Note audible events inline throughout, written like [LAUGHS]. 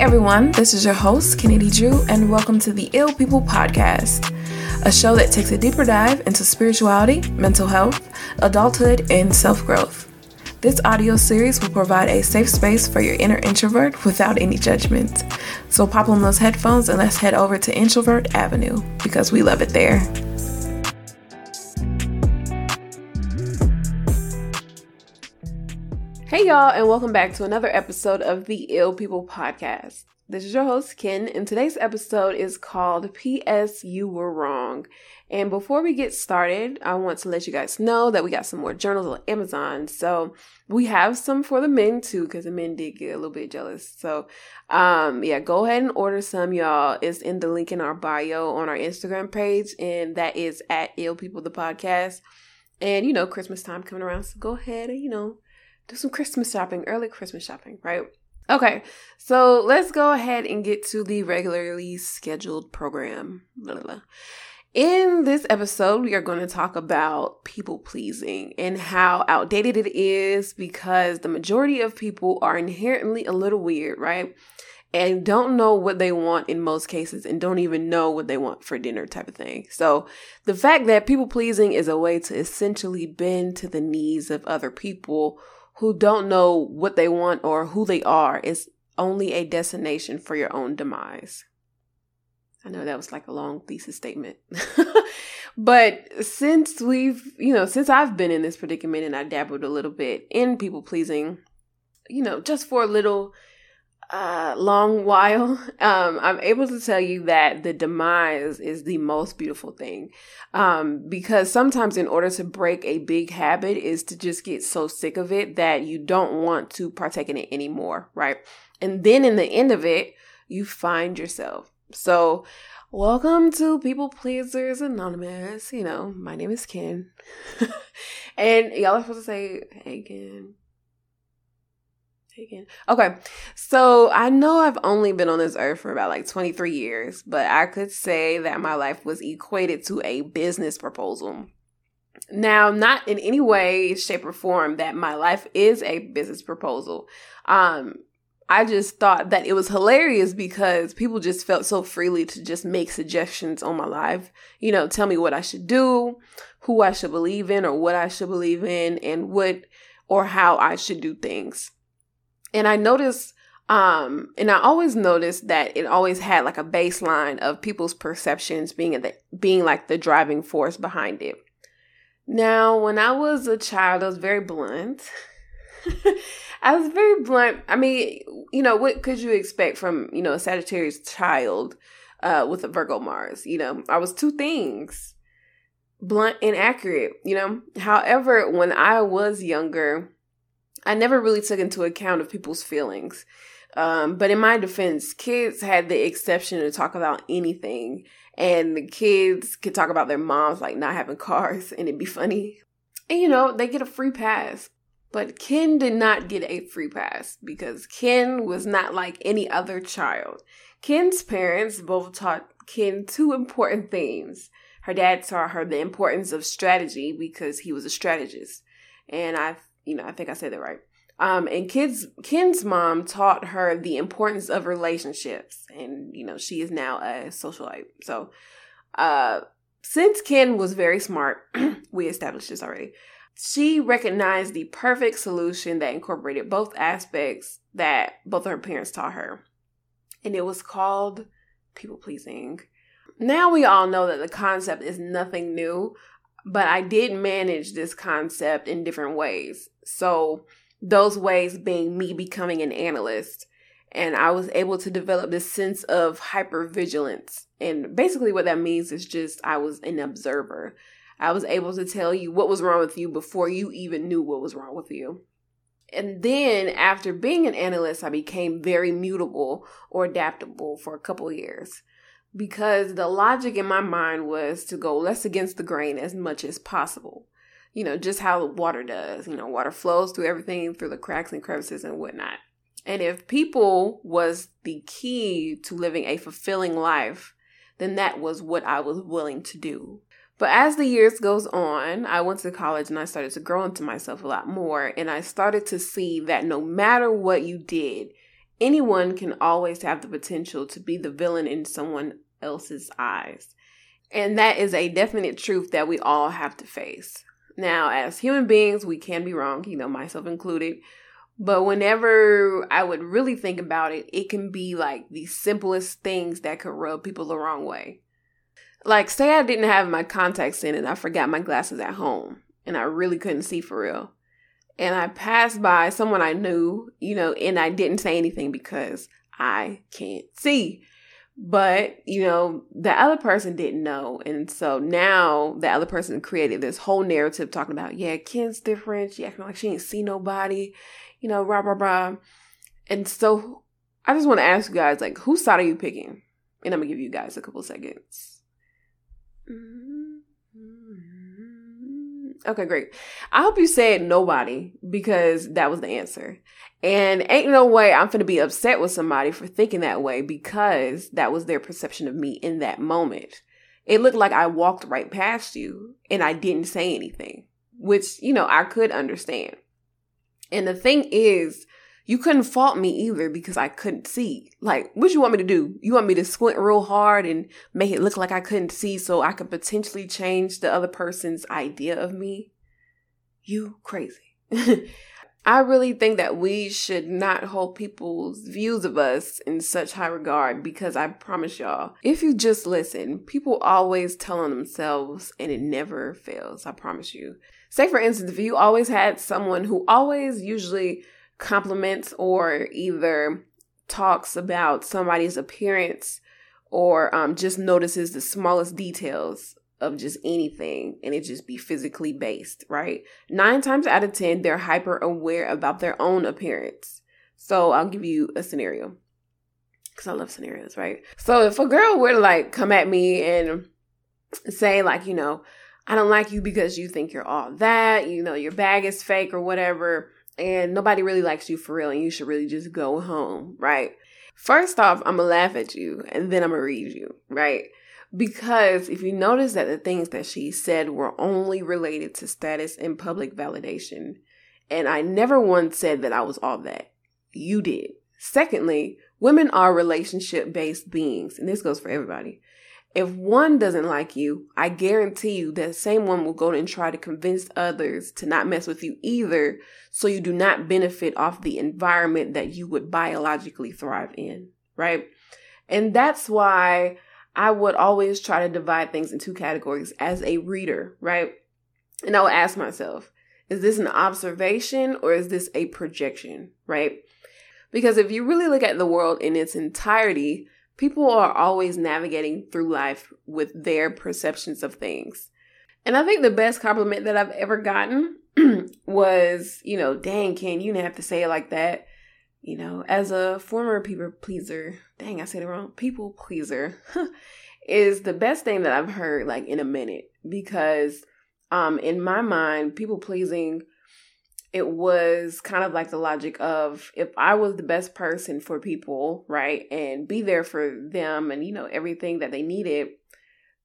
everyone, this is your host, Kennedy Drew, and welcome to the Ew People Podcast, a show that takes a deeper dive into spirituality, mental health, adulthood, and self growth. This audio series will provide a safe space for your inner introvert without any judgment. So pop on those headphones and let's head over to Introvert Avenue because we love it there. Hey, y'all, and welcome back to another episode of the Ew People Podcast. This is your host, Ken, and today's episode is called P.S. You Were Wrong. And before we get started, I want to let you guys know that we got some more journals on Amazon. So we have some for the men too, because the men did get a little bit jealous. So, um, yeah, go ahead and order some, y'all. It's in the link in our bio on our Instagram page, and that is at Ew People the Podcast. And you know, Christmas time coming around, so go ahead and you know do some Christmas shopping, early Christmas shopping, right? Okay, so let's go ahead and get to the regularly scheduled program. Blah, blah, blah. In this episode, we are going to talk about people pleasing and how outdated it is because the majority of people are inherently a little weird, right? And don't know what they want in most cases and don't even know what they want for dinner, type of thing. So, the fact that people pleasing is a way to essentially bend to the needs of other people who don't know what they want or who they are is only a destination for your own demise. I know that was like a long thesis statement. [LAUGHS] but since we've, you know, since I've been in this predicament and I dabbled a little bit in people pleasing, you know, just for a little uh, long while, [LAUGHS] um, I'm able to tell you that the demise is the most beautiful thing. Um, because sometimes, in order to break a big habit, is to just get so sick of it that you don't want to partake in it anymore, right? And then in the end of it, you find yourself. So, welcome to People Pleasers Anonymous. You know, my name is Ken. [LAUGHS] and y'all are supposed to say, hey, Ken taken. Okay. So I know I've only been on this earth for about like 23 years, but I could say that my life was equated to a business proposal. Now, not in any way, shape, or form that my life is a business proposal. Um, I just thought that it was hilarious because people just felt so freely to just make suggestions on my life. You know, tell me what I should do, who I should believe in, or what I should believe in, and what or how I should do things. And I noticed, um, and I always noticed that it always had like a baseline of people's perceptions being the, being like the driving force behind it. Now, when I was a child, I was very blunt. [LAUGHS] I was very blunt. I mean, you know, what could you expect from, you know, a Sagittarius child uh, with a Virgo Mars? You know, I was two things blunt and accurate, you know. However, when I was younger, I never really took into account of people's feelings. Um, but in my defense, kids had the exception to talk about anything. And the kids could talk about their moms like not having cars and it'd be funny. And you know, they get a free pass. But Ken did not get a free pass because Ken was not like any other child. Ken's parents both taught Ken two important things. Her dad taught her the importance of strategy because he was a strategist. And I you know, I think I said that right. Um, and kids, Ken's mom taught her the importance of relationships, and you know, she is now a socialite. So, uh, since Ken was very smart, [CLEARS THROAT] we established this already. She recognized the perfect solution that incorporated both aspects that both her parents taught her, and it was called people pleasing. Now we all know that the concept is nothing new, but I did manage this concept in different ways. So, those ways being me becoming an analyst. And I was able to develop this sense of hypervigilance. And basically, what that means is just I was an observer. I was able to tell you what was wrong with you before you even knew what was wrong with you. And then, after being an analyst, I became very mutable or adaptable for a couple years because the logic in my mind was to go less against the grain as much as possible. You know, just how water does. You know, water flows through everything, through the cracks and crevices and whatnot. And if people was the key to living a fulfilling life, then that was what I was willing to do. But as the years goes on, I went to college and I started to grow into myself a lot more and I started to see that no matter what you did, anyone can always have the potential to be the villain in someone else's eyes. And that is a definite truth that we all have to face. Now, as human beings, we can be wrong, you know, myself included. But whenever I would really think about it, it can be like the simplest things that could rub people the wrong way. Like, say I didn't have my contacts in and I forgot my glasses at home and I really couldn't see for real. And I passed by someone I knew, you know, and I didn't say anything because I can't see. But, you know, the other person didn't know. And so now the other person created this whole narrative talking about, yeah, Ken's different. She acting like she ain't see nobody, you know, rah, rah, rah. And so I just want to ask you guys, like, whose side are you picking? And I'm going to give you guys a couple seconds. Mm-hmm. Okay, great. I hope you said nobody because that was the answer. And ain't no way I'm to be upset with somebody for thinking that way because that was their perception of me in that moment. It looked like I walked right past you and I didn't say anything, which, you know, I could understand. And the thing is, you couldn't fault me either because I couldn't see. Like, what you want me to do? You want me to squint real hard and make it look like I couldn't see so I could potentially change the other person's idea of me? You crazy. [LAUGHS] I really think that we should not hold people's views of us in such high regard because I promise y'all, if you just listen, people always tell on themselves and it never fails. I promise you. Say, for instance, if you always had someone who always usually compliments or either talks about somebody's appearance or um, just notices the smallest details of just anything and it just be physically based, right? Nine times out of 10, they're hyper aware about their own appearance. So I'll give you a scenario because I love scenarios, right? So if a girl were to like come at me and say, like, you know, I don't like you because you think you're all that, you know, your bag is fake or whatever, and nobody really likes you for real, and you should really just go home, right? First off, I'm gonna laugh at you and then I'm gonna read you, right? Because if you notice that the things that she said were only related to status and public validation, and I never once said that I was all that. You did. Secondly, women are relationship based beings, and this goes for everybody. If one doesn't like you, I guarantee you that same one will go and try to convince others to not mess with you either, so you do not benefit off the environment that you would biologically thrive in, right? And that's why I would always try to divide things in two categories as a reader, right? And I would ask myself, is this an observation or is this a projection, right? Because if you really look at the world in its entirety, people are always navigating through life with their perceptions of things. And I think the best compliment that I've ever gotten [CLEARS THROAT] was, you know, dang, Ken, you didn't have to say it like that you know, as a former people pleaser, dang, I said it wrong, people pleaser [LAUGHS] is the best thing that I've heard like in a minute because um in my mind, people pleasing it was kind of like the logic of if I was the best person for people, right, and be there for them and you know everything that they needed,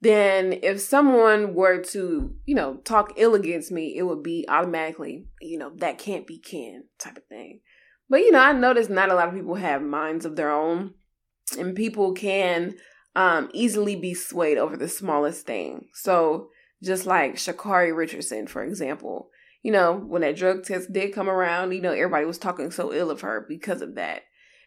then if someone were to, you know, talk ill against me, it would be automatically, you know, that can't be Ken type of thing. But you know, I noticed not a lot of people have minds of their own, and people can um, easily be swayed over the smallest thing. So, just like Sha'Carri Richardson, for example, you know, when that drug test did come around, you know, everybody was talking so ill of her because of that.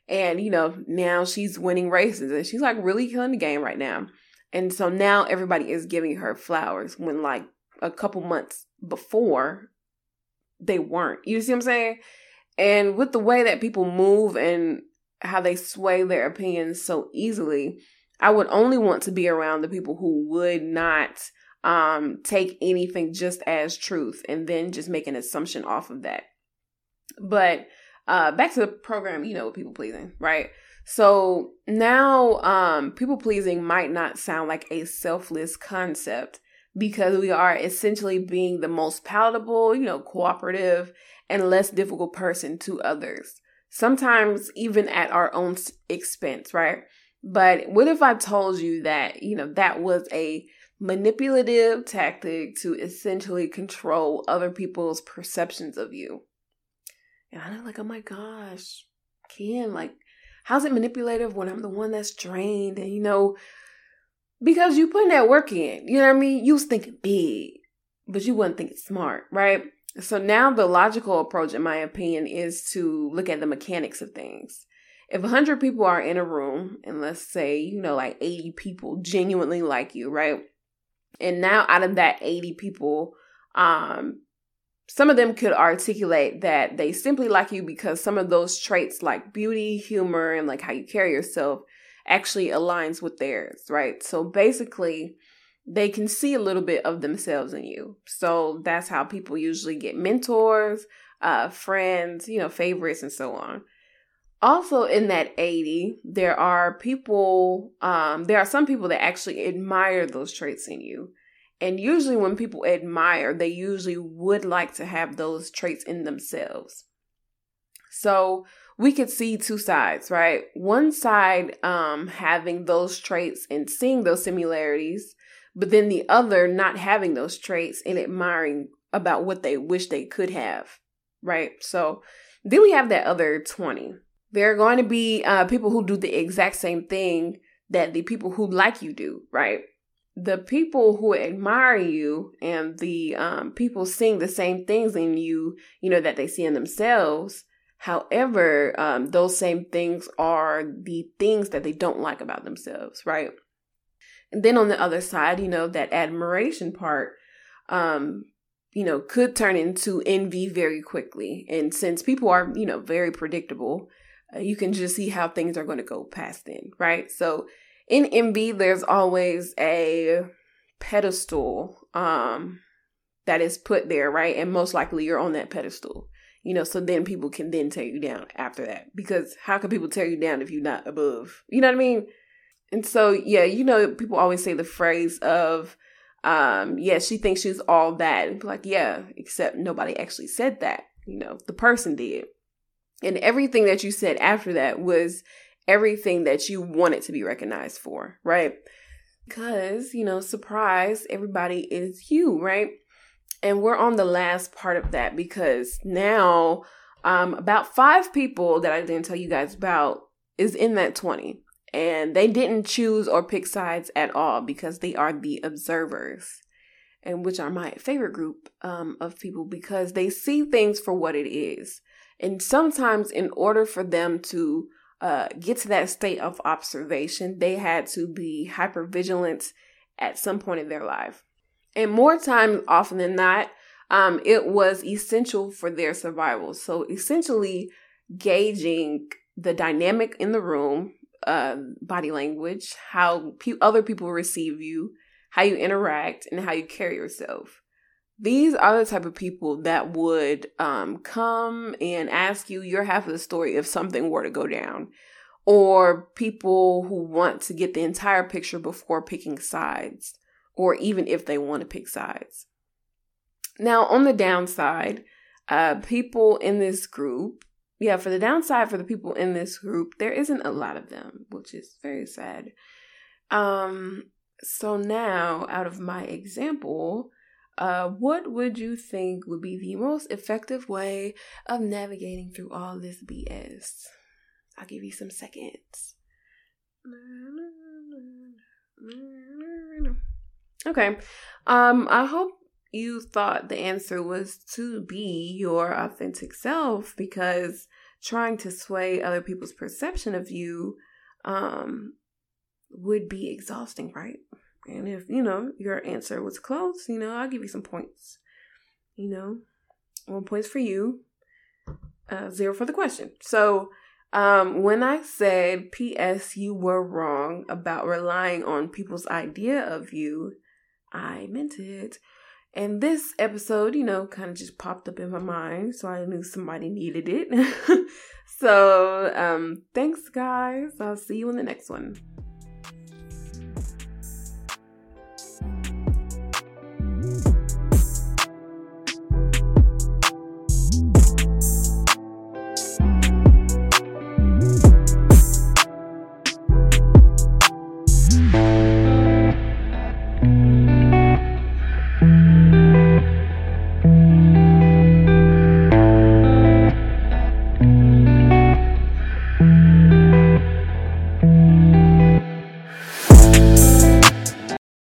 And, you know, now she's winning races and she's like really killing the game right now. And so now everybody is giving her flowers when like a couple months before they weren't. You see what I'm saying? And with the way that people move and how they sway their opinions so easily, I would only want to be around the people who would not um, take anything just as truth and then just make an assumption off of that. But uh, back to the program, you know, people pleasing, right? So now um, people pleasing might not sound like a selfless concept because we are essentially being the most palatable, you know, cooperative and less difficult person to others. Sometimes even at our own expense, right? But what if I told you that, you know, that was a manipulative tactic to essentially control other people's perceptions of you? And I'm like, oh my gosh, Ken, like, How's it manipulative when I'm the one that's drained and you know because you putting that work in, you know what I mean? You was thinking big, but you wasn't thinking smart, right? So now the logical approach, in my opinion, is to look at the mechanics of things. If 100 people are in a room, and let's say, you know, like 80 people genuinely like you, right? And now out of that 80 people, um, some of them could articulate that they simply like you because some of those traits like beauty, humor, and like how you carry yourself actually aligns with theirs, right? So basically, they can see a little bit of themselves in you. So that's how people usually get mentors, uh, friends, you know, favorites, and so on. Also, in that 80, there are people, um, there are some people that actually admire those traits in you. And usually, when people admire, they usually would like to have those traits in themselves. So, we could see two sides, right? One side um, having those traits and seeing those similarities, but then the other not having those traits and admiring about what they wish they could have, right? So then we have that other 20. There are going to be uh, people who do the exact same thing that the people who like you do, right? The people who admire you and the um, people seeing the same things in you, you know, that they see in themselves. However, um, those same things are the things that they don't like about themselves, right? And then on the other side, you know, that admiration part, um, you know, could turn into envy very quickly. And since people are, you know, very predictable, you can just see how things are going to go past then, right? So in envy, there's always a pedestal um, that is put there, right? And most likely you're on that pedestal, you know, so then people can then tear you down after that. Because how can people tear you down if you're not above? You know what I mean? And so, yeah, you know, people always say the phrase of, um, yeah, she thinks she's all that. And like, yeah, except nobody actually said that. You know, the person did. And everything that you said after that was everything that you wanted to be recognized for, right? Because, you know, surprise, everybody is you, right? And we're on the last part of that because now um, about five people that I didn't tell you guys about is in that 20 and they didn't choose or pick sides at all because they are the observers and which are my favorite group um, of people because they see things for what it is and sometimes in order for them to uh, get to that state of observation they had to be hyper vigilant at some point in their life and more times often than not um, it was essential for their survival so essentially gauging the dynamic in the room uh, body language, how pe- other people receive you, how you interact, and how you carry yourself. These are the type of people that would um, come and ask you your half of the story if something were to go down, or people who want to get the entire picture before picking sides, or even if they want to pick sides. Now, on the downside, uh, people in this group yeah, for the downside for the people in this group, there isn't a lot of them, which is very sad. Um, so now, out of my example, uh, what would you think would be the most effective way of navigating through all this BS? I'll give you some seconds. Okay. Um, I hope you thought the answer was to be your authentic self because trying to sway other people's perception of you um, would be exhausting, right? And if, you know, your answer was close, you know, I'll give you some points. You know, one points for you, uh, zero for the question. So, um, when I said, P.S., you were wrong about relying on people's idea of you, I meant it. And this episode, you know, kind of just popped up in my mind, so I knew somebody needed it. [LAUGHS] so, um, thanks, guys. I'll see you in the next one.